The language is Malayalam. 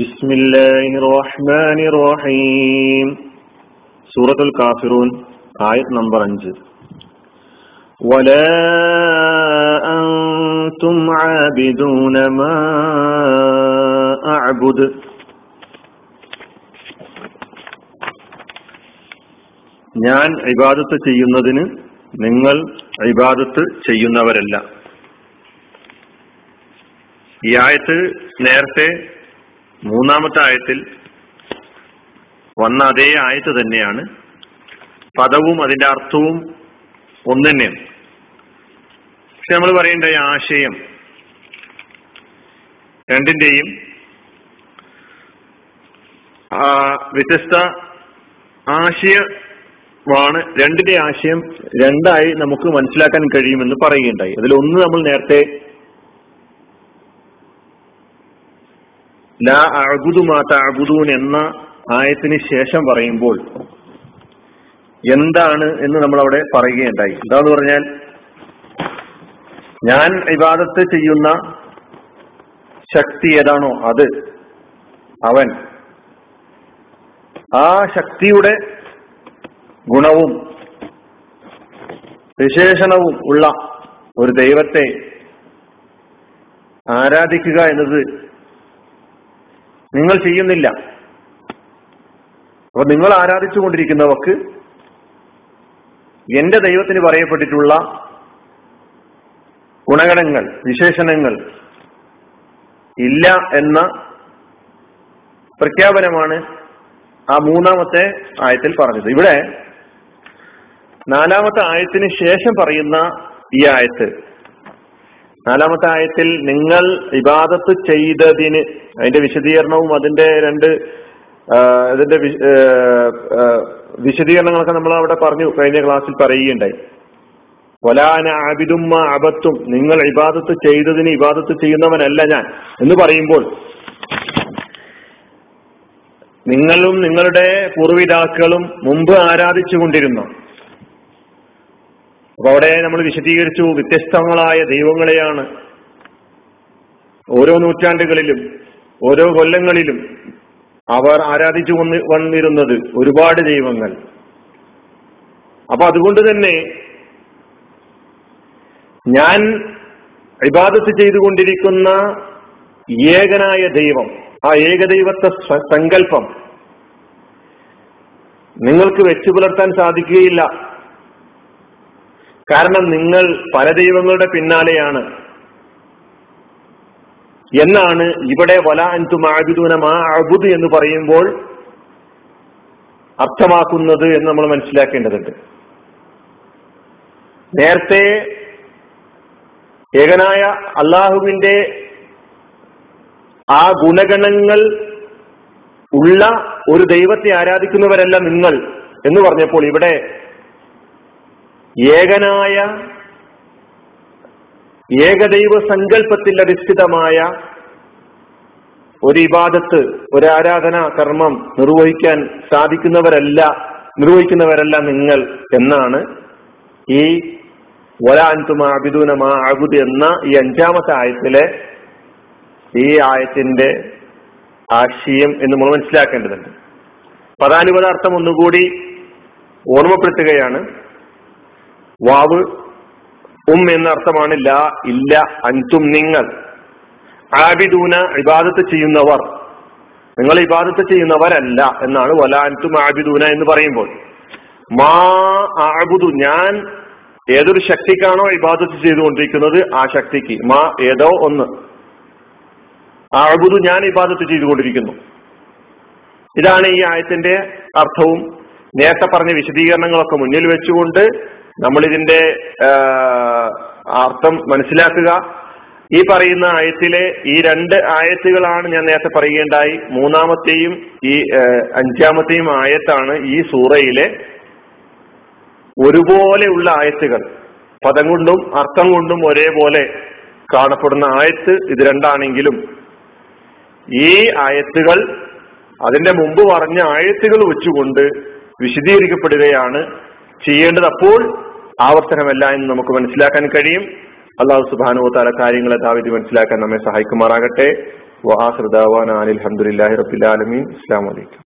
بسم الله الرحمن الرحيم سورة الكافرون آية نمبر 5 ولا أنتم عابدون ما أعبد ഞാൻ ഇബാദത്ത് ചെയ്യുന്നതിന് നിങ്ങൾ ഇബാദത്ത് ചെയ്യുന്നവരല്ല ഈ ആയത്ത് നേരത്തെ മൂന്നാമത്തെ ആയത്തിൽ വന്ന അതേ ആയത്ത് തന്നെയാണ് പദവും അതിന്റെ അർത്ഥവും ഒന്ന് തന്നെയാണ് പക്ഷെ നമ്മൾ പറയേണ്ട ആശയം രണ്ടിന്റെയും വ്യത്യസ്ത ആശയമാണ് രണ്ടിന്റെ ആശയം രണ്ടായി നമുക്ക് മനസ്സിലാക്കാൻ കഴിയുമെന്ന് പറയുകയുണ്ടായി. അതിൽ ഒന്ന് നമ്മൾ നേരത്തെ ലാ അഴുതു മാ തഅബുദൂൻ എന്ന ആയത്തിന് ശേഷം പറയുമ്പോൾ എന്താണ് എന്ന് നമ്മൾ അവിടെ പറയുകയുണ്ടായി. എന്താന്ന് പറഞ്ഞാൽ ഞാൻ ഇബാദത്ത് ചെയ്യുന്ന ശക്തി ഏതാണോ അത് അവൻ ആ ശക്തിയുടെ ഗുണവും വിശേഷണവും ഉള്ള ഒരു ദൈവത്തെ ആരാധിക്കുക എന്നത് നിങ്ങൾ ചെയ്യുന്നില്ല. അപ്പൊ നിങ്ങൾ ആരാധിച്ചു കൊണ്ടിരിക്കുന്നവർക്ക് എന്റെ ദൈവത്തിന് പറയപ്പെട്ടിട്ടുള്ള ഗുണഗണങ്ങൾ വിശേഷണങ്ങൾ ഇല്ല എന്ന പ്രഖ്യാപനമാണ് ആ മൂന്നാമത്തെ ആയത്തിൽ പറഞ്ഞത്. ഇവിടെ നാലാമത്തെ ആയത്തിന് ശേഷം പറയുന്ന ഈ ആയത്ത് നാലാമത്തെ ആയത്തിൽ നിങ്ങൾ ഇബാദത്ത് ചെയ്തതിന് അതിന്റെ വിശദീകരണവും അതിന്റെ രണ്ട് അതിന്റെ വിശദീകരണങ്ങളൊക്കെ നമ്മൾ അവിടെ പറഞ്ഞു കഴിഞ്ഞ ക്ലാസ്സിൽ പറയുകയുണ്ടായി. കൊലാന ആബിദുമ്മ അബത്തും. നിങ്ങൾ ഇബാദത്ത് ചെയ്തതിന് ഇബാദത്ത് ചെയ്യുന്നവനല്ല ഞാൻ. എന്ന് പറയുമ്പോൾ നിങ്ങളും നിങ്ങളുടെ പൂർവിതാക്കളും മുമ്പ് ആരാധിച്ചുകൊണ്ടിരുന്നു. അപ്പൊ അവിടെ നമ്മൾ വിശദീകരിച്ചു വ്യത്യസ്തങ്ങളായ ദൈവങ്ങളെയാണ്. ഓരോ നൂറ്റാണ്ടുകളിലും ഓരോ കൊല്ലങ്ങളിലും അവർ ആരാധിച്ചു വന്ന് വന്നിരുന്നത് ഒരുപാട് ദൈവങ്ങൾ. അപ്പൊ അതുകൊണ്ട് തന്നെ ഞാൻ ഇബാദത്ത് ചെയ്തുകൊണ്ടിരിക്കുന്ന ഏകനായ ദൈവം ആ ഏകദൈവത്തെ സങ്കല്പം നിങ്ങൾക്ക് വെച്ചു പുലർത്താൻ സാധിക്കുകയില്ല. കാരണം നിങ്ങൾ പല ദൈവങ്ങളുടെ പിന്നാലെയാണ്. എന്നാണ് ഇവിടെ വല അൻതു ആബിദൂന മാ അബുദ് എന്ന് പറയുമ്പോൾ അർത്ഥമാക്കുന്നത് എന്ന് നമ്മൾ മനസ്സിലാക്കേണ്ടതുണ്ട്. നേരത്തെ ഏകനായ അള്ളാഹുവിന്റെ ആ ഗുണഗണങ്ങൾ ഉള്ള ഒരു ദൈവത്തെ ആരാധിക്കുന്നവരല്ല നിങ്ങൾ എന്ന് പറഞ്ഞപ്പോൾ ഇവിടെ ഏകനായ ഏകദൈവ സങ്കല്പത്തിൽ അധിഷ്ഠിതമായ ഒരു ഇബാദത്ത് ഒരു ആരാധന കർമ്മം നിർവഹിക്കാൻ സാധിക്കുന്നവരല്ല നിർവഹിക്കുന്നവരല്ല നിങ്ങൾ എന്നാണ് ഈ വലാൻതുമ അബിദൂന മാ അബുദ് എന്ന ഈ അഞ്ചാമത്തെ ആയത്തിലെ ഈ ആയത്തിന്റെ ആശയം എന്ന് നമ്മൾ മനസ്സിലാക്കേണ്ടതുണ്ട്. പദാനുപദാർത്ഥം ഒന്നുകൂടി ഓർമ്മപ്പെടുത്തുകയാണ്. വാവ് ഉം എന്ന അർത്ഥമാണ് ലാ ഇല്ല അൻതും നിങ്ങൾ. ആബിദൂന ഇബാദത്ത് ചെയ്യുന്നവർ. നിങ്ങൾ ഇബാദത്ത് ചെയ്യുന്നവരല്ല എന്നാണ് വല അൻതും ആബിദൂന എന്ന് പറയുമ്പോൾ. മാ ആബുദു ഞാൻ ഏതൊരു ശക്തിക്കാണോ ഇബാദത്ത് ചെയ്തുകൊണ്ടിരിക്കുന്നത് ആ ശക്തിക്ക്. മാ ഏതോ ഒന്ന്. ആബുദു ഞാൻ ഇബാദത്ത് ചെയ്തുകൊണ്ടിരിക്കുന്നു. ഇതാണ് ഈ ആയത്തിന്റെ അർത്ഥവും. നേരത്തെ പറഞ്ഞ വിശദീകരണങ്ങളൊക്കെ മുന്നിൽ വെച്ചുകൊണ്ട് നമ്മൾ ഇതിന്റെ അർത്ഥം മനസ്സിലാക്കുക. ഈ പറയുന്ന ആയത്തിലെ ഈ രണ്ട് ആയത്തുകളാണ് ഞാൻ നേരത്തെ പറയുകയുണ്ടായി. മൂന്നാമത്തെയും ഈ അഞ്ചാമത്തെയും ആയത്താണ് ഈ സൂറയിലെ ഒരുപോലെയുള്ള ആയത്തുകൾ. പദം കൊണ്ടും അർത്ഥം കൊണ്ടും ഒരേപോലെ കാണപ്പെടുന്ന ആയത്ത് ഇത് രണ്ടാണെങ്കിലും ഈ ആയത്തുകൾ അതിന്റെ മുമ്പ് പറഞ്ഞ ആയത്തുകൾ വെച്ചുകൊണ്ട് വിശദീകരിക്കപ്പെടുകയാണ് ചെയ്യേണ്ടത് അപ്പോൾ ആവർത്തനമല്ല എന്ന് നമുക്ക് മനസ്സിലാക്കാൻ കഴിയും. അള്ളാഹു സുബാനുവത്താല കാര്യങ്ങളെ താവിധി മനസ്സിലാക്കാൻ നമ്മെ സഹായിക്കുമാറാകട്ടെ. വാഹൃദാവാൻ അലഹമുല്ലാഹി റബിലാലമീൻ അസ്സാം വലൈക്കും